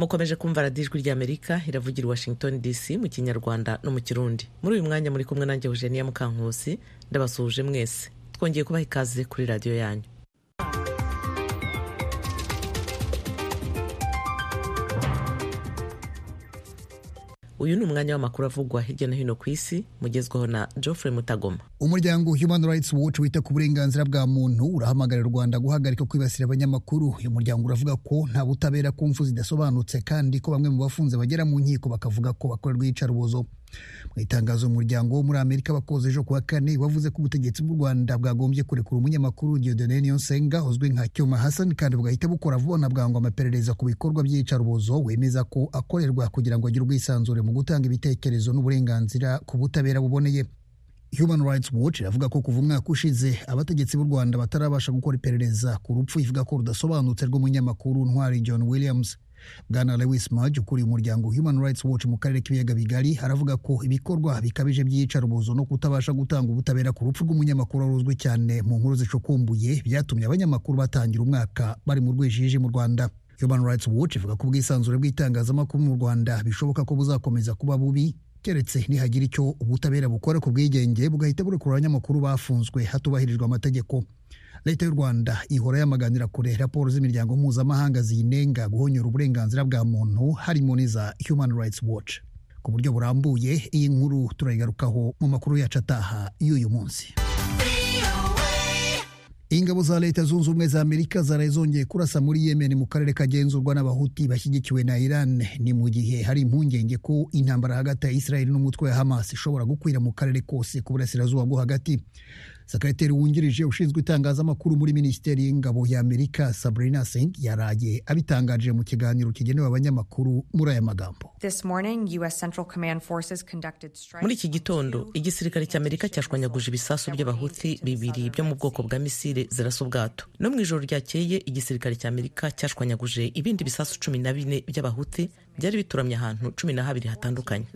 mukomeje kumva radiyo ijwi ry'amerika iravugira i washington dc mu kinyarwanda no mu kirundi. Muri uyu mwanya muri kumwe nanjye eugenia mukankusi ndabasuhuje mwese. Twongeye kubaha ikaze kuri radiyo yanyu. Uyu ni umwanya w'amakuru avugwa hirya no hino ku isi mugezweho na geoffrey mutagoma. Umuryango human rights watch wita ku burenganzira bwa muntu urahamagarira u rwanda guhagarika kwibasira abanyamakuru. Uyu muryango uravuga ko nta butabera ku mfu zidasobanutse kandi ko bamwe mu bafunze bagera mu nkiko bakavuga ko bakorerwa iyicarubozo mu itangazo umuryango wo muri amerika bakoze ejo kuwa kane wavuze ko ubutegetsi bw'u rwanda bwagombye kurekura umunyamakuru diodone niyonsenga uzwi nka cyuma hasani kandi bugahita bukora vuba na bwangu. Amaperereza ku bikorwa by'iyicarubozo wemeza ko akorerwa kugira ngo agire ubwisanzure mu gutanga ibitekerezo n'uburenganzira ku butabera buboneye. Human Rights Watch iravuga ko kuva umwaka ushize abategetsi b'u Rwanda batarabasha gukora iperereza ku rupfu ivuga ko rudasobanutse rw'umunyamakuru Ntwari John Williams. Bwana Lewis Mudge ukuriye umuryango Human Rights Watch mu karere k'ibiyaga bigari aravuga ko ibikorwa bikabije by'iyicarubozo no kutabasha gutanga ubutabera ku rupfu rw'umunyamakuru wari uzwi cyane mu nkuru zicukumbuye byatumye abanyamakuru batangira umwaka bari mu rwijiji mu Rwanda. Human Rights Watch ivuga ko ubwisanzure bw'itangazamakuru mu Rwanda bishoboka ko buzakomeza kuba bubi keretse nihagira icyo ubutabera bukora ku bwigenge bugahita burekura abanyamakuru bafunzwe hatubahirijwe amategeko. Leta y'u rwanda ihora yamaganira kure raporo z'imiryango mpuzamahanga ziyinenga guhonyora uburenganzira bwa muntu harimo n'iza human rights watch. Ku buryo burambuye iyi nkuru turayigarukaho mu makuru yacu ataha y'uyu munsi. Ingabo za leta zunze ubumwe za amerika zaraye zongeye kurasa muri yemen mu karere kagenzurwa n'abahuti bashyigikiwe na iran. Ni mu gihe hari impungenge ko intambara hagati ya israel n'umutwe wa hamas ishobora gukwira mu karere kose ku burasirazuba bwo hagati. Sekreteri wungirije ushinzwe itangazamakuru muri minisiteri y'ingabo ya amerika sabrina singh yaraye abitangaje mu kiganiro kigenewe abanyamakuru muri aya magambo. Muri iki gitondo igisirikare cy'amerika cyashwanyaguje ibisasu by'abahuti bibiri byo mu bwoko bwa misile zirasa ubwato. No mu ijoro ryakeye igisirikare cy'amerika cyashwanyaguje ibindi bisasu cumi na bine by'abahuti byari bituramye ahantu cumi na habiri hatandukanye.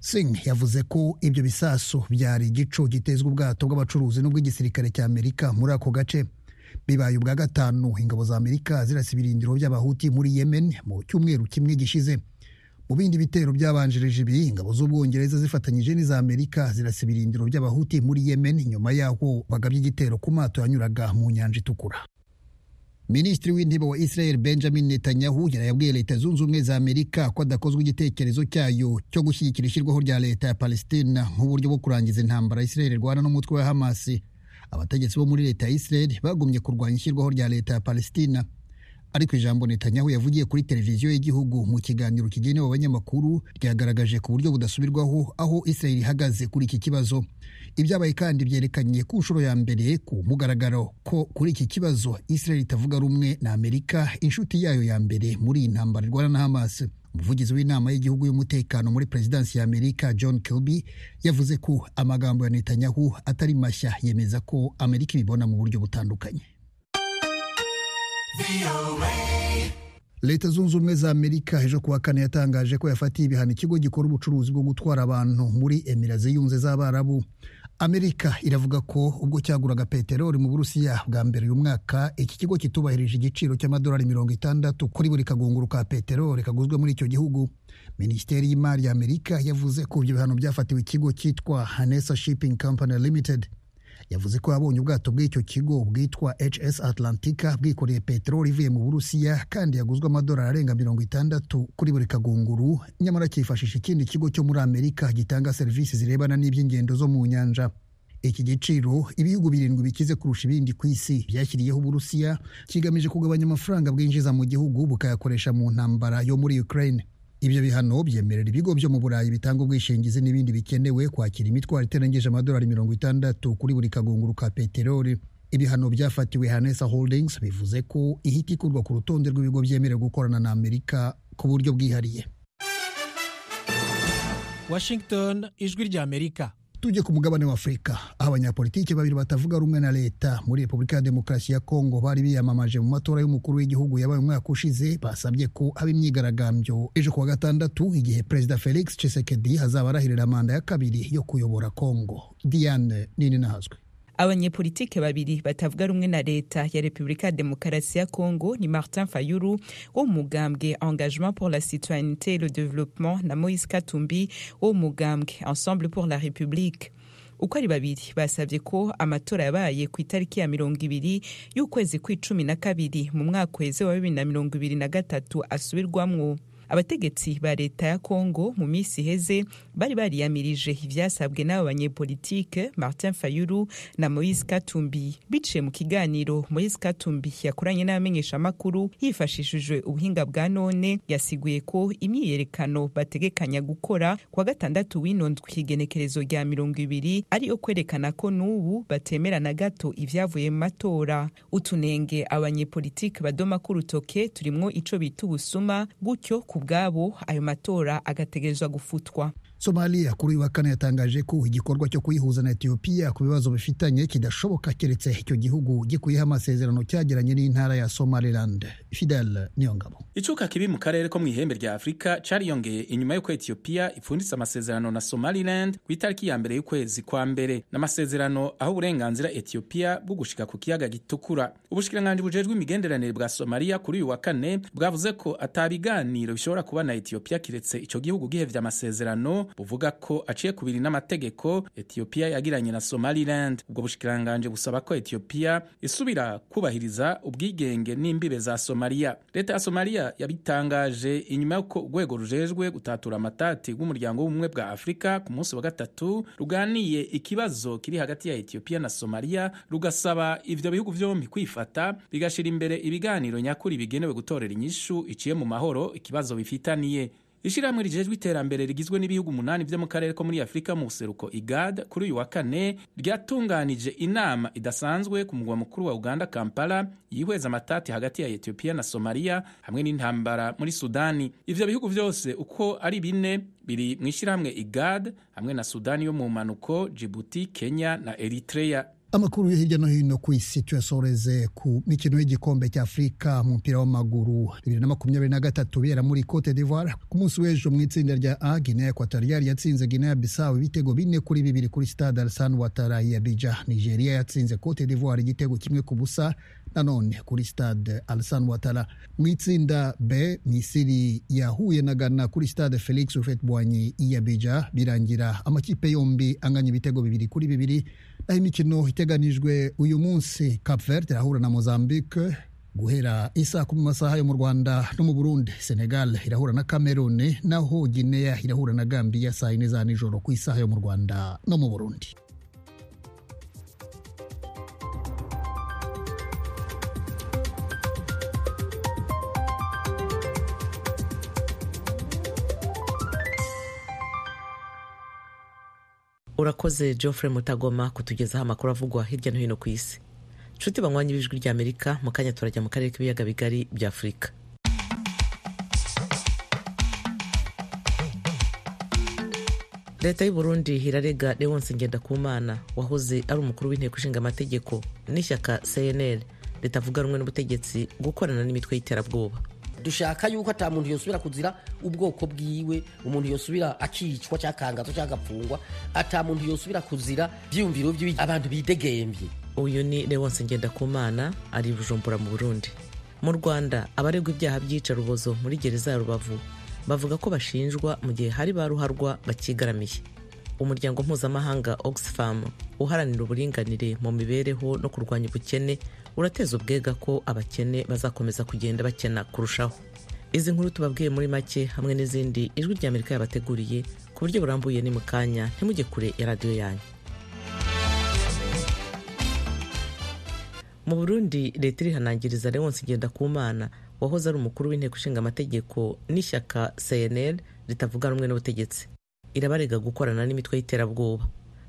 Singh yavuze ko ibyo bisasu byari igico gitezwa ubwato bw'abacuruzi n'ubw'igisirikare cya Amerika muri ako gace. Bibaye ubwa gatanu ingabo za Amerika zirasa ibirindiro by'abahuti muri Yemen mu cyumweru kimwe gishize. Mu bindi bitero byabanjirije ibi ingabo z'ubwongereza zifatanyije n'iza Amerika zirasa ibirindiro by'abahuti muri Yemen. Nyuma yaho bagabye igitero ku mato yanyuraga mu nyanja itukura. Minisitiri w'intebe wa israel benjamin netanyahu yarayabwiye leta zunze ubumwe za amerika ko adakozwe igitekerezo cyayo cyo gushyigikira ishyirwaho rya leta ya palestina nk'uburyo bwo kurangiza intambara israel irwana n'umutwe wa hamasi abategetsi bo muri leta ya israel bagumye kurwanya ishyirwaho rya leta ya palestina. Ariko ijambo netanyahu yavugiye kuri televiziyo y'igihugu mu kiganiro kigenewe abanyamakuru ryagaragaje ku buryo budasubirwaho aho israel ihagaze kuri iki kibazo. Ibyabaye kandi byerekanye ku nshuro ya mbere ku mugaragaro ko kuri iki kibazo israel itavuga rumwe na amerika inshuti yayo ya mbere muri iyi ntambara irwana na hamas umuvugizi w'inama y'igihugu y'umutekano muri perezidansi ya amerika john kirby yavuze ko amagambo ya netanyahu atari mashya yemeza ko amerika ibibona mu buryo butandukanye. Leta zunze ubumwe za amerika ejo kuwa kane yatangaje ko yafatiye ibihano ikigo gikora ubucuruzi bwo gutwara abantu muri emira ziyunze z'abarabu. Amerika iravuga ko ubwo cyaguraga peteroli mu burusiya bwa mbere uyu mwaka iki kigo kitubahirije igiciro cy'amadolari mirongo itandatu kuri buri kagunguru ka peteroli kaguzwe muri icyo gihugu. Minisiteri y'imari ya amerika yavuze ko ibyo bihano byafatiwe ikigo cyitwa hanesa shipping company limited. Yavuze ko yabonye ubwato bw'icyo kigo bwitwa hs atlantica bwikoreye peteroli ivuye mu burusiya kandi yaguzwe amadolari arenga mirongo itandatu kuri buri kagunguru. Nyamara cyifashisha ikindi kigo cyo muri amerika gitanga serivisi zirebana n'iby'ingendo zo mu nyanja. Iki giciro ibihugu birindwi bikize kurusha ibindi ku isi. Byashyiriyeho uburusiya kigamije kugabanya amafaranga bwinjiza mu gihugu bukayakoresha mu ntambara yo muri ukraine. Ibyo bihano byemerera ibigo byo mu burayi bitanga ubwishingizi n'ibindi bikenewe kwakira imitwaro itarengeje amadolari mirongo itandatu kuri buri kagunguru ka peteroli. Ibihano byafatiwe hanesa holdings bivuze ko ihita ikurwa ku rutonde rw'ibigo byemerewe gukorana na amerika ku buryo bwihariye. Washington ijwi ry'amerika tujye ku mugabane wa afurika aho abanyapolitiki babiri batavuga rumwe na leta. Muri repubulika ya demokarasi ya kongo bari biyamamaje mu matora y'umukuru w'igihugu yabaye umwaka ushize basabye ko haba imyigaragambyo. Ejo kuwa gatandatu igihe perezida felix tshisekedi hazaba arahirira manda ya kabiri yo kuyobora kongo. Diane nini nahazwe. Abanyepolitike babiri batavuga rumwe na leta ya repubulika ya demokarasi ya congo ni martin fayulu wo mu mugambwe engagement pour la citoyenneté et le développement na moise katumbi wo mu mugambwe ensemble pour la république. Uko ari babiri basabye ko amatora yabaye ku itariki ya mirongo ibiri y'ukwezi kw'icumi na kabiri mu mwaka uheze wa bibiri na mirongo ibiri na gatatu asubirwamwo. Abategetsi ba leta ya congo mu minsi iheze bari bariyamirije ivyasabwe n'abo banyepolitike martin fayulu na moise katumbi. Biciye mu kiganiro moise katumbi yakoranye n'abamenyeshamakuru hifashishijwe ubuhinga bwa none yasiguye ko imyiyerekano bategekanya gukora kwa gatandatu w'inondwi igenekerezo rya mirongo ibiri ariyo kwerekana ko n'ubu batemera na gato ivyavuye mu matora. Utunenge abanyepolitike badoma k'urutoke turimwo ico bita ubusuma gutyo ku bwabo ayo matora agategerezwa gufutwa. Somaliya kuri uyu wa kane yatangaje ko igikorwa cyo kuyihuza na etiyopiya ku bibazo bifitanye kidashoboka keretse icyo gihugu gikuyeho amasezerano cyagiranye n'intara ya somaliland. Fidel niyongabo icuka kibi mu karere ko mu ihembe rya afurika cariyongeye inyuma y'uko etiyopiya ipfunditse amasezerano na somaliland ku itariki ya mbere y'ukwezi kwa mbere. N'amasezerano aho uburenganzira etiyopiya bwo gushika ku kiyaga gitukura. Ubushikiranganji bujejwe imigenderanire bwa somaliya kuri uyu wa kane bwavuze ko atabiganiro bishobora kuba na etiyopiya kiretse ico gihugu gihevye amasezerano buvuga ko aciye kubiri n'amategeko etiyopiya yagiranye na somaliland. Ubwo bushikiranganji busaba ko etiyopiya isubira kubahiriza ubwigenge n'imbibe za somaliya leta ya somaliya yabitangaje inyuma y'uko urwego rujejwe gutatura amatati rw'umuryango w'ubumwe bwa afurika ku munsi wa gatatu ruganiye ikibazo kiri hagati ya etiyopiya na somaliya rugasaba ivyo bihugu vyombi kwifata bigashira imbere ibiganiro nyakuri bigenewe gutorera inyishu iciye mu mahoro ikibazo bifitaniye. Ishirahamwe rijejwe iterambere rigizwe n'ibihugu umunani vyo mu karere ko muri afurika mu buseruko igad kuri uyu wa kane ryatunganije inama idasanzwe ku mugwa mukuru wa uganda kampala yihweza amatati hagati ya etiyopiya na somaliya hamwe n'intambara muri sudani ivyo bihugu vyose uko ari bine biri mu ishirahamwe igad hamwe na sudani yo mu mpanuko jibuti kenya na eritreya amakuru yo hirya no hino ku isi tuyasoreze ku mikino y'igikombe cya afurika mu mupira w'amaguru. Bibiri na makumyabiri na gatatu bibera muri cote d'ivoire. Ku munsi w'ejo mu itsinda rya a guinea equatorial yatsinze guinea bissau ibitego bine kuri bibiri kuri stade alassane ouattara ya bija nigeria yatsinze cote d'ivoire igitego kimwe ku busa nanone kuri stade alassane ouattara. Mu itsinda b misiri yahuye na ghana kuri stade felix ufet bwanyi ya bija birangira amakipe yombi anganya ibitego bibiri kuri bibiri. Aho imikino iteganijwe uyu munsi. Cap vert irahura na mozambique guhera isaa kumi masaha yo mu rwanda no mu burundi. Senegal irahura na cameroon naho guinea irahura na gambia saa yine za nijoro ku isaha yo mu rwanda no mu burundi. Urakoze geoffrey mutagoma kutugezaho amakuru avugwa hirya no hino ku isi. Nshuti banywanyi b'ijwi ry'amerika mu kanya turajya mu karere k'ibiyaga bigari bya afurika. Leta y'u burundi irarega leonce ngendakumana wahoze ari umukuru w'inteko ishinga amategeko n'ishyaka cnl ritavuga rumwe n'ubutegetsi gukorana n'imitwe y'iterabwoba. Dushaka yuko ata muntu yosubira kuzira ubwoko bwiwe umuntu yosubira akicwa cyangwa akangazwa cyangwa agapfungwa ata muntu yosubira kuzira byiyumviro by'ibi abantu bidegembye uyu ni leonce ngendakumana ari bujumbura mu burundi. Mu rwanda abaregwa ibyaha by'iyicarubozo muri gereza ya rubavu bavuga ko bashinjwa mu gihe hari ba ruharwa bakigaramiye. Umuryango mpuzamahanga oxfam uharanira uburinganire mu mibereho no kurwanya ubukene urateza ubwega ko abakene bazakomeza kugenda bakena kurushaho. Izi nkuru tubabwiye muri make hamwe n'izindi ijwi ry'amerika yabateguriye ku buryo burambuye ni mu kanya ntimujye kure ya radiyo yanyu. Mu burundi leta irihanangiriza leonce ngendakumana wahoze ari umukuru w'inteko ishinga amategeko n'ishyaka cnl ritavuga rumwe n'ubutegetsi. Irabarega gukorana n'imitwe y'iterabwoba.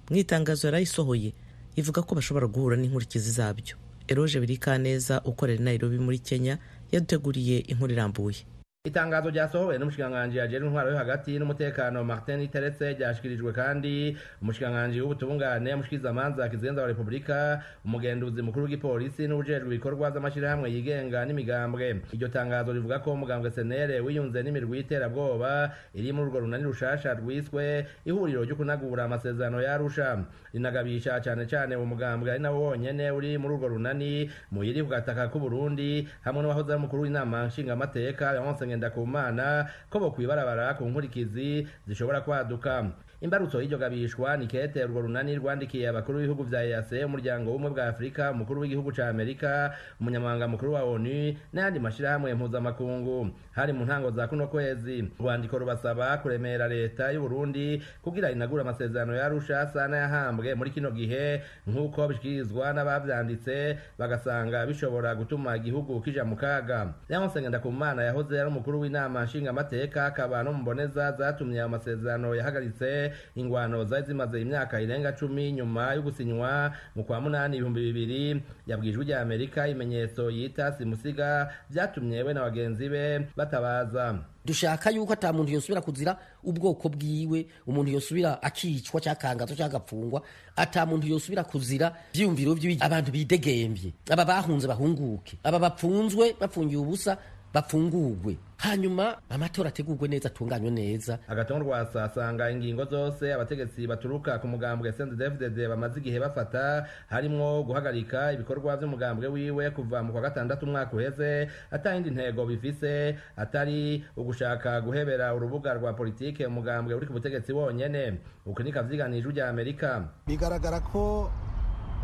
Mu itangazo yarayisohoye ivuga ko bashobora guhura n'inkurikizi zabyo. Eroge birikaneza ukorera i nairobi muri kenya yaduteguriye inkuru irambuye itangazo ryasohowe n'umushikiranganji ajejwe intwaro yo hagati n'umutekano martin iteretse ryashikirijwe kandi umushikiranganji w'ubutungane mushikirizamanza kizigenza wa repubulika umugenduzi mukuru w'igipolisi n'ubujejwe ibikorwa z'amashyirahamwe yigenga n'imigambwe. Iryo tangazo rivuga ko umugambwe senere wiyunze n'imirwi y'iterabwoba iri muri urwo runani rushasha rwiswe ihuriro ryo kunagura amasezerano yarusha. Rinagabisha cane cane uwo mugambwe ari nawo wonyene uri muri urwo runani muyiri ku gataka k'uburundi hamwe n'uwahoze ari umukuru w'inama nshingamateka ngendakumana ko bokwibarabara ku nkurikizi zishobora kwaduka imbarutso y'iryo gabishwa ni kete urwo runani rwandikiye abakuru b'ibihugu vya EAC umuryango w'ubumwe bwa Afurika umukuru w'igihugu ca Amerika umunyamabanga mukuru wa ONU n'ayandi mashirahamwe mpuzamakungu. Hari mu ntango za kuno kwezi. Urwandiko rubasaba kuremera leta y'u Burundi kugira inagura amasezerano yarusha asa n'ayahambwe muri kino gihe nk'uko bishikirizwa n'abavyanditse bagasanga bishobora gutuma igihugu kija mu kaga. Leonce Ngendakumana yahoze ari umukuru w'inama nshingamateka akaba no mu mboneza zatumye ayo masezerano yahagaritse ingwano zari zimaze imyaka irenga cumi nyuma yo gusinywa mu kwa munani ibihumbi bibiri yabwijwe rya amerika ibimenyetso yita simusiga vyatumye we na bagenzi be batabaza. Dushaka yuko ata muntu yosubira kuzira ubwoko bwiwe umuntu yosubira akicwa cyakangazwa cyagapfungwa ata muntu yosubira kuzira vyiyumviro vyibi abantu bidegembye aba bahunze bahunguke aba bapfunzwe bapfungiye ubusa bapfungurwe hanyuma amatora ategurwe neza atunganywe neza. Agatongo rwasa asanga ingingo zose abategetsi baturuka ku mugambwe CNDD-FDD bamaze igihe bafata harimwo guhagarika ibikorwa vy'umugambwe wiwe kuva mu kwa gatandatu umwaka uheze atayindi ntego bifise atari ugushaka guhebera urubuga rwa politike umugambwe uri ku butegetsi wonyene. Uku niko vyiganije rya Amerika. Bigaragara ko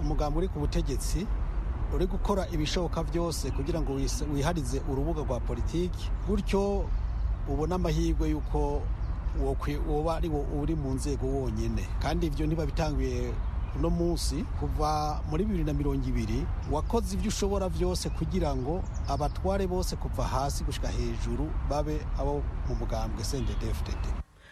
umugambwe uri ku butegetsi uri gukora ibishoboka byose kugira ngo wiharize urubuga rwa politiki gutyo ubone amahirwe y'uko woba ari wo uri mu nzego wonyine. Kandi ibyo ntibabitanguye uno munsi kuva muri bibiri na mirongo ibiri wakoze ibyo ushobora byose kugira ngo abatware bose kuva hasi gushyika hejuru babe abo mu mugambwe sendedefudede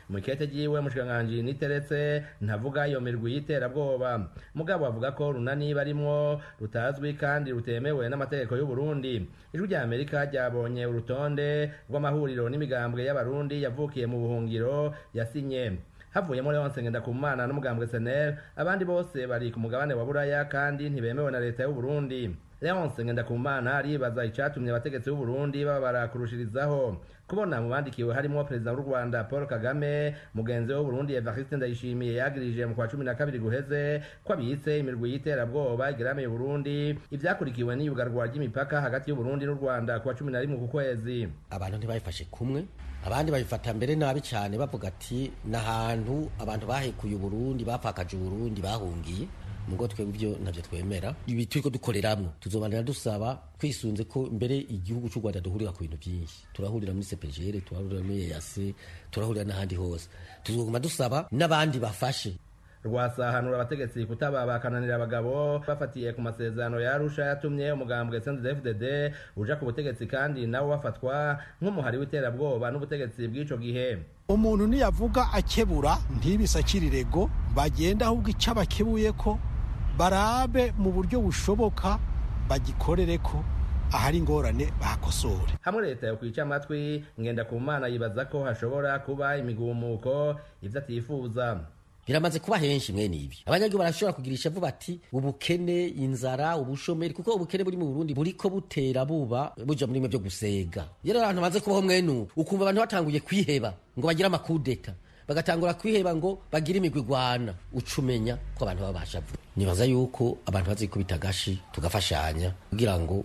mukete ryiwe mushikiranganji niteretse ntavuga iyo mirwi y'iterabwoba. Mugabo avuga ko runani barimwo rutazwi kandi rutemewe n'amategeko y'u Burundi ijwi rya Amerika ryabonye urutonde rw'amahuriro n'imigambwe y'abarundi yavukiye mu buhungiro yasinye. Havuyemo Leonce Ngendakumana n'umugambwe SNL abandi bose bari ku mugabane wa Buraya kandi ntibemewe na leta y'u Burundi Leonce Ngendakumana aribaza icatumye abategetsi b'u Burundi babara kurushirizaho kubona mu bandikiwe harimo perezida w'u Rwanda Paul Kagame mugenzi we Burundi Evariste Ndayishimiye yagirije mu kwa 12 guheze ko abitse imirwi y'iterabwoba igeramiye Burundi. Ivyakurikiwe n'iyugarwa ry'imipaka hagati y'u Burundi n'u Rwanda ku wa 11 ku kwezi. Abantu ntibabifashe kumwe abandi babifata mbere nabi cyane bavuga ati n'ahantu abantu bahekuye Burundi bapfakaje Burundi bahungiye. Mugo twebwe ibyo navyo twemera. Ibi turiko dukoreramwo. Tuzobanira dusaba twisunze ko mbere igihugu cy'u Rwanda duhurira ku bintu byinshi. Turahurira muri CPGL turahurira muri EAC turahurira n'ahandi hose. Tuzoguma dusaba n'abandi bafashe. Rwasahanura abategetsi kutaba bakananira abagabo bafatiye ku masezerano ya Arusha yatumye umugambwe CNDD-FDD uja ku butegetsi kandi nawo wafatwa nk'umuhari w'iterabwoba n'ubutegetsi bw'ico gihe. Umuntu niyavuga akebura ntibisakirirego bagenda ahubwo icyo abakebuye ko barabe mu buryo bushoboka bagikorere ko ahari ingorane bakosore. Hamwe leta yo kwica amatwi ngenda ku mana yibaza ko hashobora kuba imigumuko ivyo atifuza. Biramaze kuba henshi mwene ibi abanyagihugu barashobora kugirisha vuba ati ubukene inzara ubushomeri kuko ubukene buri mu Burundi buriko butera buba buja muri mwe byo gusega. Rero abantu baze kubaho mwene ukumva abantu batanguye kwiheba ngo bagire amakudeta. Bagatangura kwiheba ngo bagire imigwi igwana ucumenya ko abantu babasha vuba nibaza yuko abantu bazikubita agashi tugafashanya kugira ngo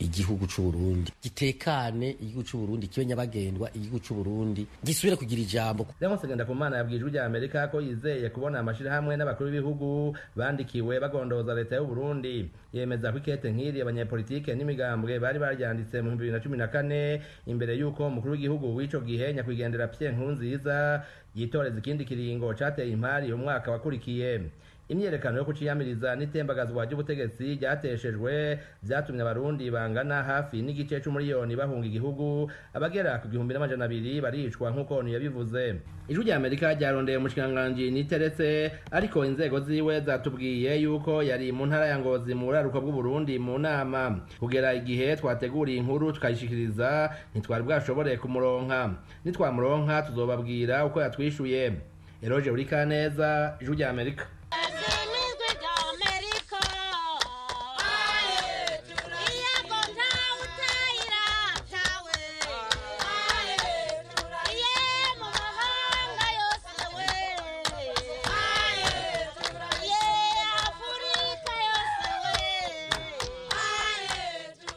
igihugu c'u Burundi. Gitekane igihugu c'u Burundi kibe nyabagendwa igihugu c'u Burundi gisubire kugira ijambo. Leonce Ngendakumana yabwijwe rya Amerika ko yizeye kubona amashirahamwe n'abakuru b'ibihugu bandikiwe bagondoza leta y'u Burundi. Yemeza ko ikete nk'iri abanyepolitike n'imigambwe bari baryanditse mu 2014 imbere y'uko umukuru w'igihugu w'ico gihe nyakwigendera Pierre Nkurunziza yitoreza ikindi kiringo cateye impari umwaka wakurikiye. Imyiyerekano yo kuciyamiriza n'itembagazwa ry'ubutegetsi ryateshejwe vyatumye abarundi bangana hafi n'igice c'umuriyoni bahunga igihugu abagera ku gihumbi n'amajana abiri baricwa nk'uko onu yabivuze. Ijwi rya amerika ryarondeye umushikiranganji niteretse ariko inzego ziwe zatubwiye yuko yari mu ntara ya ngozi mu buraruko bw'uburundi mu nama. Kugera igihe twateguriye inkuru tukayishikiriza ntitwari bwashobore kumuronka. Nitwamuronka tuzobabwira uko yatwishuye. Eroje urikaneza ijwi rya amerika.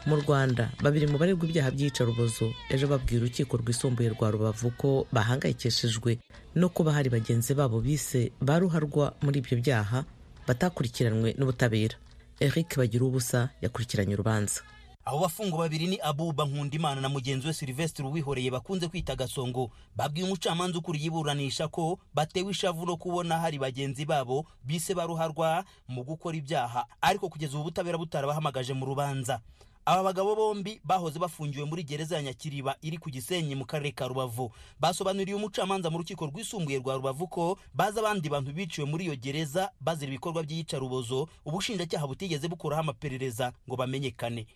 Mu rwanda. Babiri mu baregwa ibyaha by'iyicarubozo. Ejo babwira urukiko rwisumbuye rwa rubavu ko bahangayikishijwe no kuba hari bagenzi babo bise ba ruharwa muri ibyo byaha batakurikiranwe n'ubutabera. Eric bagira ubusa yakurikiranye urubanza. Abo bafungwa babiri ni abuba nkundimana na mugenzi we silvestre uwihoreye bakunze kwita gasongo. Babwiye umucamanza ukuriye iburanisha ko batewe ishavu no kubona hari bagenzi babo bise baruharwa mu gukora ibyaha. Ariko kugeza ubu ubutabera butarabahamagaje mu rubanza. Aba bagabo bombi bahoze bafungiwe muri gereza ya nyakiriba iri ku gisenyi mu karere ka rubavu. Basobanuriye umucamanza mu rukiko rwisumbuye rwa rubavu ko bazi abandi bantu biciwe muri iyo gereza bazira ibikorwa by'iyicarubozo ubushinjacyaha butigeze bukuraho amaperereza ngo bamenyekane.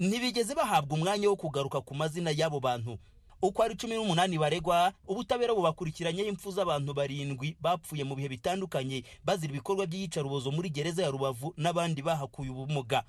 Ntibigeze bahabwa umwanya wo kugaruka ku mazina y'abo bantu. Uko ari cumi n'umunani baregwa ubutabera bubakurikiranyeho impfu z'abantu barindwi bapfuye mu bihe bitandukanye bazira ibikorwa by'iyicarubozo muri gereza ya rubavu n'abandi bahakuye ubumuga.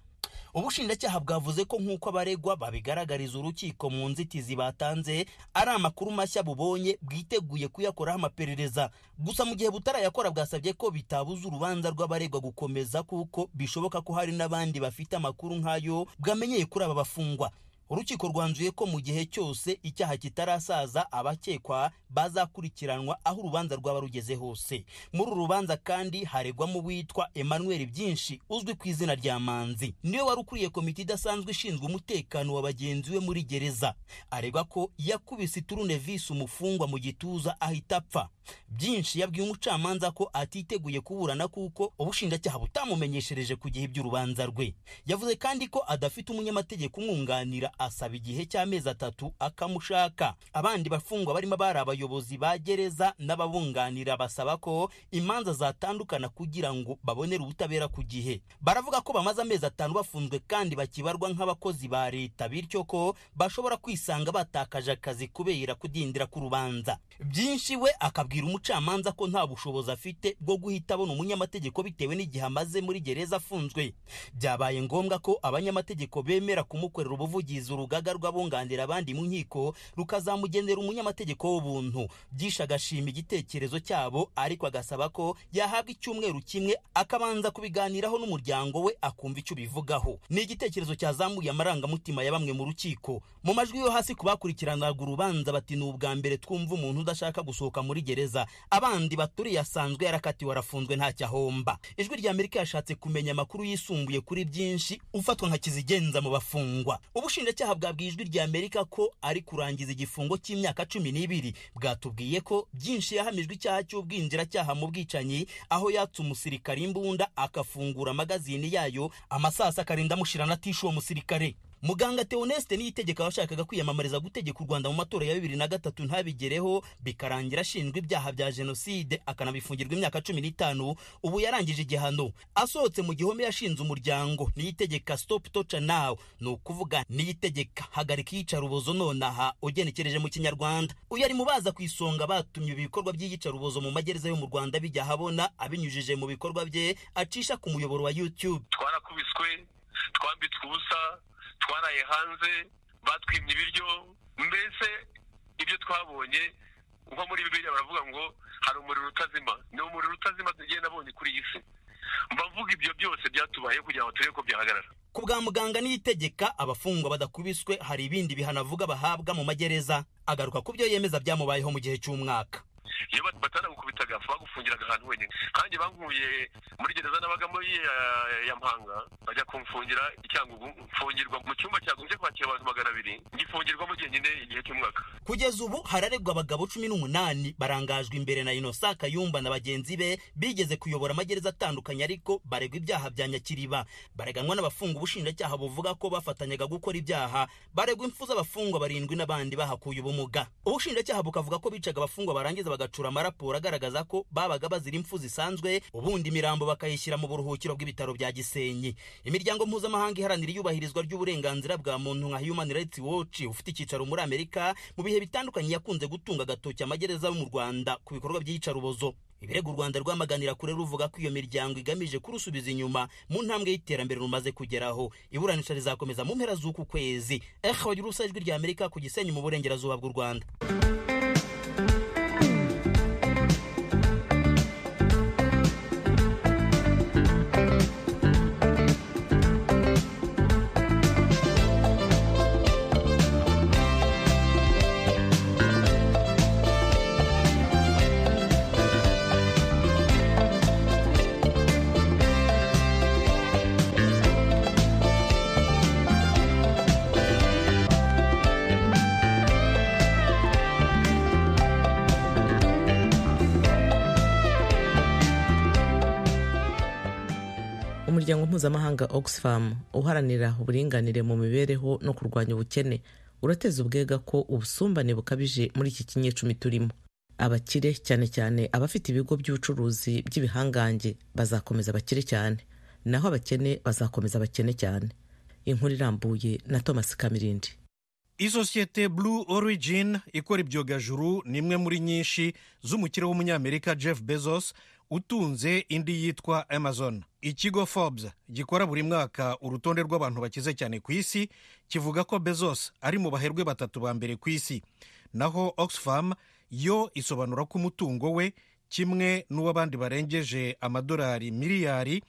Ubushinjacyaha bwavuze ko nk'uko abaregwa babigaragariza urukiko mu nzitizi batanze ari amakuru mashya bubonye bwiteguye kuyakoraho amaperereza. Gusa mu gihe butarayakora bwasabye ko bitabuza urubanza rw'abaregwa gukomeza kuko bishoboka ko hari n'abandi bafite amakuru nk'ayo bwamenyeye kuri aba bafungwa. Urukiko rwanzuye ko mu gihe cyose icyaha kitarasaza abakekwa bazakurikiranwa aho urubanza rwaba rugeze hose. Muri uru rubanza kandi haregwamo uwitwa emmanuel byinshi uzwi ku izina rya manzi. Niwe wari ukuriye komite idasanzwe ishinzwe umutekano wa bagenzi we muri gereza. Aregwa ko yakubise iturunevisi umufungwa mu gituza ahita apfa. Byinshi yabwiye umucamanza ko atiteguye kuburana kuko ubushinjacyaha butamumenyeshereje ku gihe by'urubanza rwe. Yavuze kandi ko adafite umunyamategeko umwunganira asaba igihe cy'amezi atatu akamushaka. Abandi bafungwa barimo bari abayobozi ba gereza n'ababunganira basaba ko imanza zatandukana kugira ngo babonere ubutabera ku gihe. Baravuga ko bamaze amezi atanu bafunzwe kandi bakibarwa nk'abakozi ba leta bityo ko bashobora kwisanga batakaje akazi kubera kudindira k'urubanza byinshi we akabwira umucamanza ko nta bushobozi afite bwo guhita abona umunyamategeko bitewe n'igihe amaze muri gereza afunzwe. Byabaye ngombwa ko abanyamategeko bemera kumukorera ubuvugizi urugaga rw'abunganira abandi mu nkiko rukazamugenera umunyamategeko w'ubuntu. Byishe agashima igitekerezo cyabo ariko agasaba ko yahabwa icyumweru kimwe akabanza kubiganiraho n'umuryango we akumva icyo ubivugaho ni igitekerezo cyazamuye amarangamutima ya bamwe mu rukiko. Mu majwi yo hasi ku bakurikiranaga urubanza bati ni ubwa mbere twumva umuntu udashaka gusohoka muri gereza abandi baturiye asanzwe yarakatiwe arafunzwe ntacyo ahomba ijwi rya amerika yashatse kumenya amakuru yisumbuye kuri byinshi ufatwa nka kizigenza mu bafungwa. Ubushinjacyaha bwabwiye ijwi rya amerika ko ari kurangiza igifungo cy'imyaka cumi n'ibiri. Bwatubwiye ko byinshi yahamijwe icyaha cy'ubwinjiracyaha mu bwicanyi aho yatse umusirikare imbunda akafungura amagazini yayo amasasa akarinda amushirana atishe uwo musirikare. Muganga Theoneste niyitegeka washakaga kwiyamamariza gutegeka u Rwanda mu matora ya bibiri na gatatu ntabigereho bikarangira ashinjwa ibyaha bya jenoside akanabifungirwa imyaka cumi n'itanu ubu yarangije igihano. Asohotse mu gihome yashinze umuryango. Niyitegeka stop torture now. Ni ukuvuga niyitegeka hagarika iyicarubozo nonaha ugenekereje mu kinyarwanda. Uyu ari mu baza ku isonga batumye ibikorwa by'iyicarubozo mu magereza yo mu Rwanda bijya ahabona abinyujije mu bikorwa bye acisha ku muyoboro wa YouTube. Twarakubiswe twambitswe ubusa twaraye hanze batwimye ibiryo mbese ibyo twabonye nko muri bibiliya baravuga ngo hari umuriro utazima. Ni umuriro utazima tugiye nabonye kuri iyi si. Mba mvuga ibyo byose byatubayeho kugira ngo turebe ko byahagarara. Ku bwa muganga niyitegeka abafungwa badakubiswe hari ibindi bihano avuga bahabwa mu magereza. Agaruka ku byo yemeza byamubayeho mu gihe cy'umwaka. Iyo batanagukubitaga bamufungiraga ahantu wenyine. Kandi bankuye muri gereza nabagamo ya mpanga bajya kumfungira icyangugu mfungirwa mu cyumba cyagombye kwakira abantu magana abiri ngifungirwamo jyenyine igihe cy'umwaka. Kugeza ubu hararegwa abagabo cumi n'umunani barangajwe imbere na inosa kayumba na bagenzi be bigeze kuyobora amagereza atandukanye ariko baregwa ibyaha bya nyakiriba. Bareganwa n'abafunga ubushinjacyaha buvuga ko bafatanyaga gukora ibyaha. Baregwa impfu z'abafungwa barindwi n'abandi bahakuye ubumuga. Ubushinjacyaha bukavuga ko bicaga abafungwa barangiza bagacura amaraporo agaragaza ko babaga bazira impfu zisanzwe ubundi imirambo bakayishyira mu buruhukiro bw'ibitaro bya gisenyi. Imiryango mpuzamahanga iharanira iyubahirizwa ry'uburenganzira bwa muntu nka human rights watch ufite icyicaro muri amerika mu bihe bitandukanye yakunze gutunga agatoki amagereza yo mu rwanda ku bikorwa by'iyicarubozo. Ibirego u rwanda rwamaganira kure ruvuga ko iyo miryango igamije kurusubiza inyuma mu ntambwe y'iterambere rumaze kugeraho. Iburanisha rizakomeza mu mpera z'uku kwezi. Urusa ijwi rya amerika ku gisenyi mu burengerazuba bw'u rwanda. Mpuzamahanga oxfam uharanira uburinganire mu mibereho no kurwanya ubukene urateza ubwega ko ubusumbane bukabije muri iki kinyecumi turimo. Abakire cyane cyane abafite ibigo by'ubucuruzi by'ibihangange bazakomeza bakire cyane. Naho abakene bazakomeza bakene cyane. Inkuru irambuye na thomas kamirindi. Isosiyete blue origin ikora ibyogajuru ni imwe muri nyinshi z'umukire w'umunyamerika jeff bezos utunze indi yitwa amazon. Ikigo forbes gikora buri mwaka urutonde rw'abantu bakize cyane ku isi kivuga ko bezos ari mu baherwe batatu ba mbere ku isi. Naho oxfam yo isobanura ko umutungo we kimwe n'uw'abandi barengeje amadolari miliyari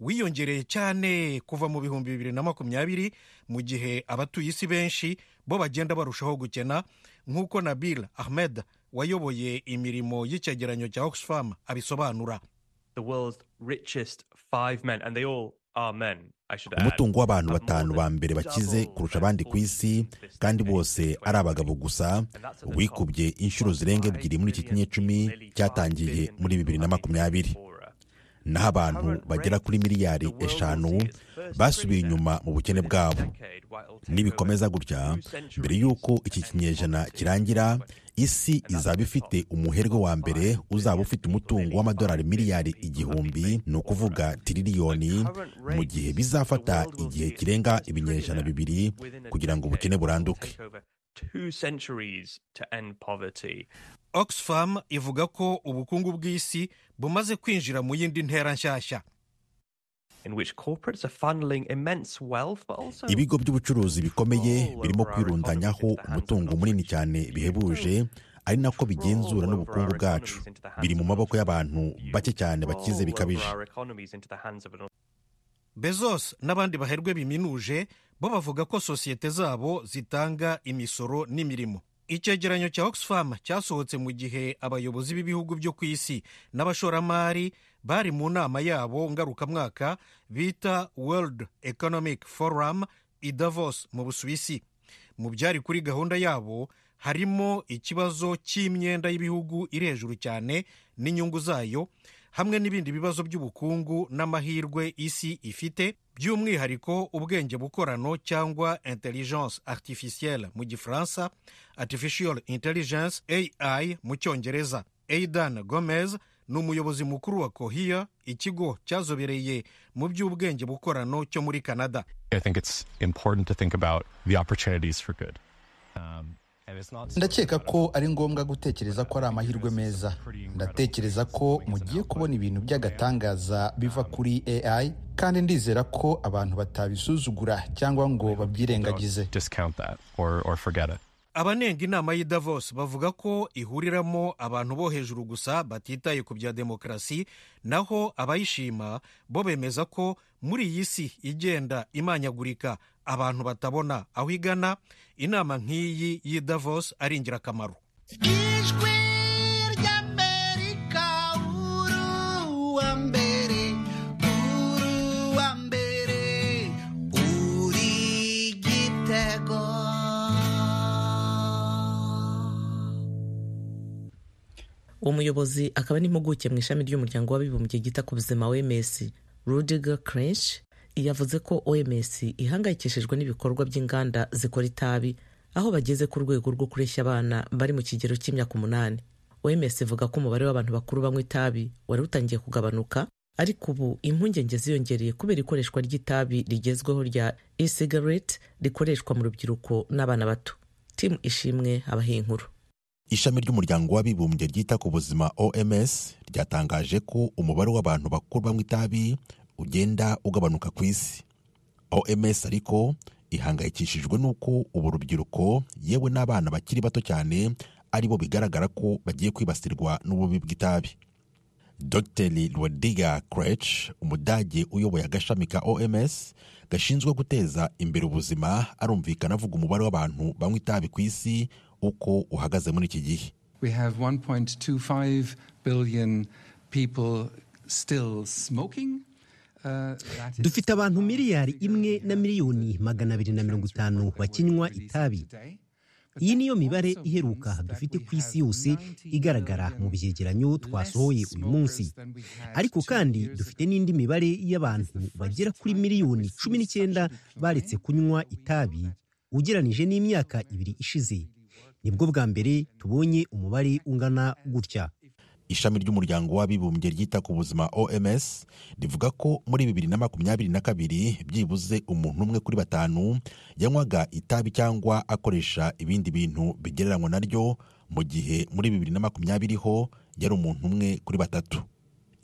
wiyongereye cyane kuva mu bihumbi bibiri na makumyabiri mu gihe abatuye isi benshi bo bagenda barushaho gukena nk'uko nabil ahmed wayoboye imirimo y'icyegeranyo cya oxfam abisobanura. Umutungo w'abantu batanu ba mbere bakize kurusha abandi ku isi kandi bose ari abagabo gusa. wikubye inshuro zirenga ebyiri muri iki kinyecumi cyatangiye muri bibiri na makumyabiri. Naho abantu bagera kuri miliyari eshanu basubiye inyuma mu bukene bwabo. Nibikomeza gutya mbere y'uko iki kinyejana kirangira isi izaba ifite umuherwe wa mbere uzaba ufite umutungo w'amadolari miliyari igihumbi ni ukuvuga tiririyoni mu gihe bizafata igihe kirenga ibinyejana bibiri kugira ngo ubukene buranduke. Oxfam ivuga ko ubukungu bw'isi bumaze kwinjira mu yindi ntera nshyashya ibigo by'ubucuruzi bikomeye birimo kwirundanyaho umutungo munini cyane bihebuje ari nako bigenzura n'ubukungu bwacu. biri mu maboko y'abantu bake cyane bakize bikabije. bezos n'abandi baherwe biminuje bo bavuga ko sosiyete zabo zitanga imisoro n'imirimo. Icyegeranyo cya oxfam cyasohotse mu gihe abayobozi b'ibihugu byo ku isi n'abashoramari bari mu nama yabo ngarukamwaka bita world economic forum i davos mu busuwisi. Mu byari kuri gahunda yabo harimo ikibazo cy'imyenda y'ibihugu iri hejuru cyane n'inyungu zayo hamwe n'ibindi bibazo by'ubukungu n'amahirwe isi ifite by'umwihariko ubwenge bukorano cyangwa intelligence artificielle mu gifaransa artificial intelligence ai mu cyongereza. Aidan gomez ni umuyobozi mukuru wa ikigo cyazobereye mu by'ubwenge bukorano cyo muri canada ndakeka ko ari ngombwa gutekereza ko ari amahirwe meza. Ndatekereza ko mugiye kubona ibintu by'agatangaza biva kuri ai kandi ndizera ko abantu batabisuzugura cyangwa ngo babyirengagize. Abanenga inama y'i davos bavuga ko ihuriramo abantu bo hejuru gusa batitaye ku bya demokarasi naho abayishima bo bemeza ko muri iyi si igenda imanyagurika. abantu batabona aho igana inama nk'iyi y'idavos ari ingirakamaro. Umuyobozi akaba n'impuguke mu ishami ry'umuryango w'abibumbye ryita ku buzima w'emesi rudiga kerenshi yavuze ko oms ihangayikishijwe n'ibikorwa by'inganda zikora itabi aho bageze ku rwego rwo kureshya abana bari mu kigero cy'imyaka umunani. Oms ivuga ko umubare w'abantu bakuru banywa itabi wari utangiye kugabanuka ariko ubu impungenge ziyongereye kubera ikoreshwa ry'itabi rigezweho rya e-cigarette rikoreshwa mu rubyiruko n'abana bato. Timu ishimwe abaha inkuru ishami ry'umuryango w'abibumbye ryita ku buzima oms ryatangaje ko umubare w'abantu bakuru banywa itabi ugenda ugabanuka ku isi. Oms ariko ihangayikishijwe n'uko ubu rubyiruko yewe n'abana bakiri bato cyane ari bo bigaragara ko bagiye kwibasirwa n'ububi bw'itabi. Dr rwadiga crech umudage uyoboye agashami ka oms gashinzwe guteza imbere ubuzima arumvikana avuga umubare w'abantu banywa itabi ku isi uko uhagaze muri iki gihe. We have 1.25 billion people still smoking. Dufite abantu miliyari imwe na miliyoni magana abiri na mirongo itanu bakinywa itabi. Iyi niyo mibare iheruka dufite ku isi yose igaragara mu byegeranyo twasohoye uyu munsi. Ariko kandi dufite n'indi mibare y'abantu bagera kuri miliyoni cumi n'icyenda baretse kunywa itabi ugeranije n'imyaka ibiri ishize. Nibwo bwa mbere tubonye umubare ungana gutya. Ishami ry'umuryango w'abibumbye ryita ku buzima oms rivuga ko muri bibiri na makumyabiri na kabiri byibuze umuntu umwe kuri batanu yanywaga itabi cyangwa akoresha ibindi bintu bigereranywa naryo mu gihe muri bibiri na makumyabiri ho yari umuntu umwe kuri batatu.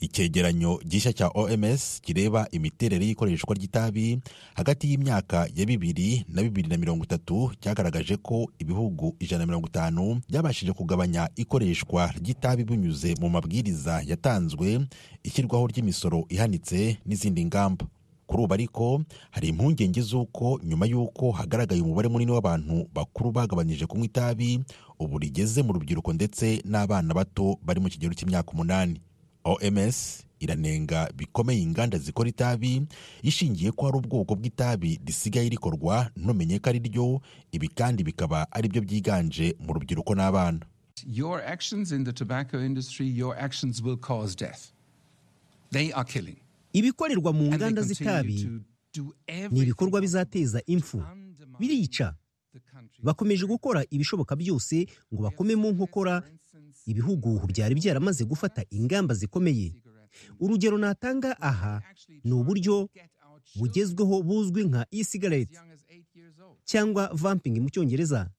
Icyegeranyo gishya cya oms kireba imiterere y'ikoreshwa ry'itabi hagati y'imyaka ya bibiri na bibiri na mirongo itatu cyagaragaje ko ibihugu ijana na mirongo itanu byabashije kugabanya ikoreshwa ry'itabi binyuze mu mabwiriza yatanzwe ishyirwaho ry'imisoro ihanitse n'izindi ngamba. Kuri ubu ariko hari impungenge z'uko nyuma y'uko hagaragaye umubare munini w'abantu bakuru bagabanyije kunywa itabi ubu rigeze mu rubyiruko ndetse n'abana bato bari mu kigero cy'imyaka umunani. Oms iranenga bikomeye inganda zikora itabi ishingiye ko hari ubwoko bw'itabi risigaye rikorwa ntumenye ko ari ryo ibi kandi bikaba ari byo byiganje mu rubyiruko n'abana Your actions in the tobacco industry, your actions will cause death. They are killing. ibikorerwa mu nganda z'itabi ni ibikorwa bizateza impfu birica bakomeje gukora ibishoboka byose ngo bakome mu nkokora ibihugu byari byaramaze gufata ingamba zikomeye. Urugero natanga aha ni uburyo bugezweho buzwi nka e-cigarette cyangwa vamping mu cyongereza.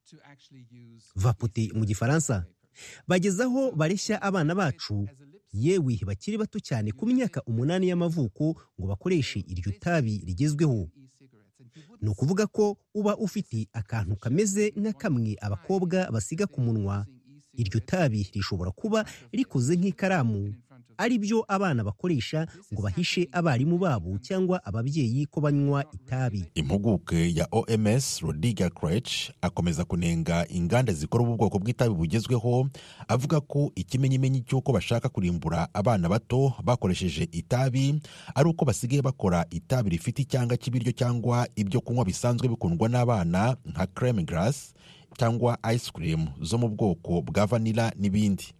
Vapote mu gifaransa. Bageze aho bareshya abana bacu. Yewe bakiri bato cyane ku myaka umunani y'amavuko ngo bakoreshe iryo tabi rigezweho. Ni ukuvuga ko uba ufite akantu kameze nka kamwe abakobwa basiga ku munwa iryo tabi rishobora kuba rikoze nk'ikaramu. Ari byo abana bakoresha ngo bahishe abarimu babo cyangwa ababyeyi ko banywa itabi. Impuguke ya oms rodiga crech akomeza kunenga inganda zikora ubu bwoko bw'itabi bugezweho avuga ko ikimenyimenyi cy'uko bashaka kurimbura abana bato bakoresheje itabi ari uko basigaye bakora itabi rifite icyanga cy'ibiryo cyangwa ibyo kunywa bisanzwe bikundwa n'abana nka creme grass cyangwa ice cream zo mu bwoko bwa vanilla n'ibindi.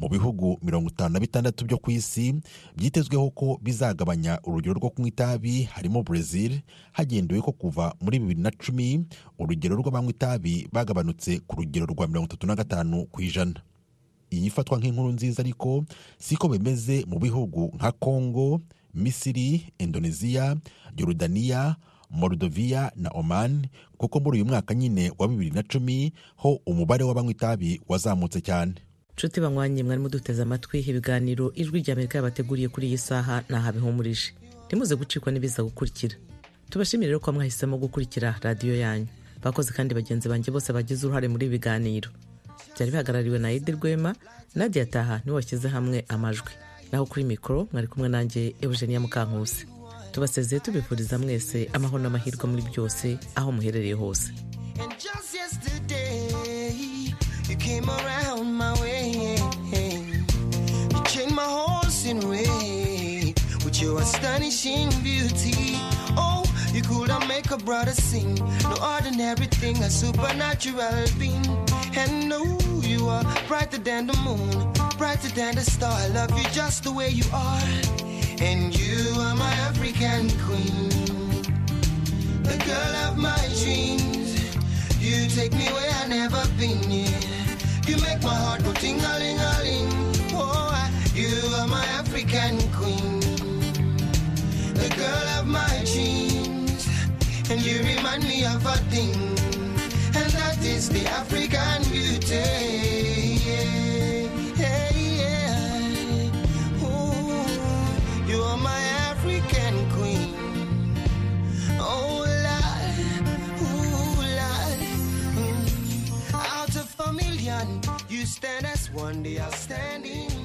Mu bihugu mirongo itanu na bitandatu byo ku isi byitezweho ko bizagabanya urugero rwo kunywa itabi harimo Brazil hagendewe ko kuva muri bibiri na cumi urugero rw'abanywa itabi bagabanutse ku rugero rwa mirongo itatu na gatanu ku ijana. Iyi ifatwa nk'inkuru nziza ariko siko bimeze mu bihugu nka Congo Misiri Indonesia Yorodaniya Moldovia na Oman kuko muri uyu mwaka nyine wa bibiri na cumi ho umubare w'abanywa itabi wazamutse cyane. Nshuti banywanyi mwari muduteze amatwi ibiganiro ijwi rya amerika yabateguriye kuri iyi saha ntahabihumurije ntimuze gucikwa n'ibiza gukurikira. Tubashimire rero ko mwahisemo gukurikira radiyo yanyu. Bakoze kandi bagenzi banjye bose bagize uruhare muri ibi biganiro. Byari bihagarariwe na edi rwema nadia taha ni we washyize hamwe amajwi. Naho kuri mikoro mwari kumwe nanjye eugenia mukankusi. Tubasezeye tubifuriza mwese amahoro n'amahirwe muri byose aho muherereye hose You came around my way. You changed my horse in way with your astonishing beauty. Oh, you could make a brother sing. No ordinary thing, a supernatural being. And no, you are brighter than the moon, brighter than the star. I love you just the way you are. And you are my African queen, the girl of my dreams. You take me where I never been. Yeah. You make my heart go ting a ling ling. Oh, you are my African queen, the girl of my dreams. And you remind me of a thing, and that is the African beauty. stand as one day outstanding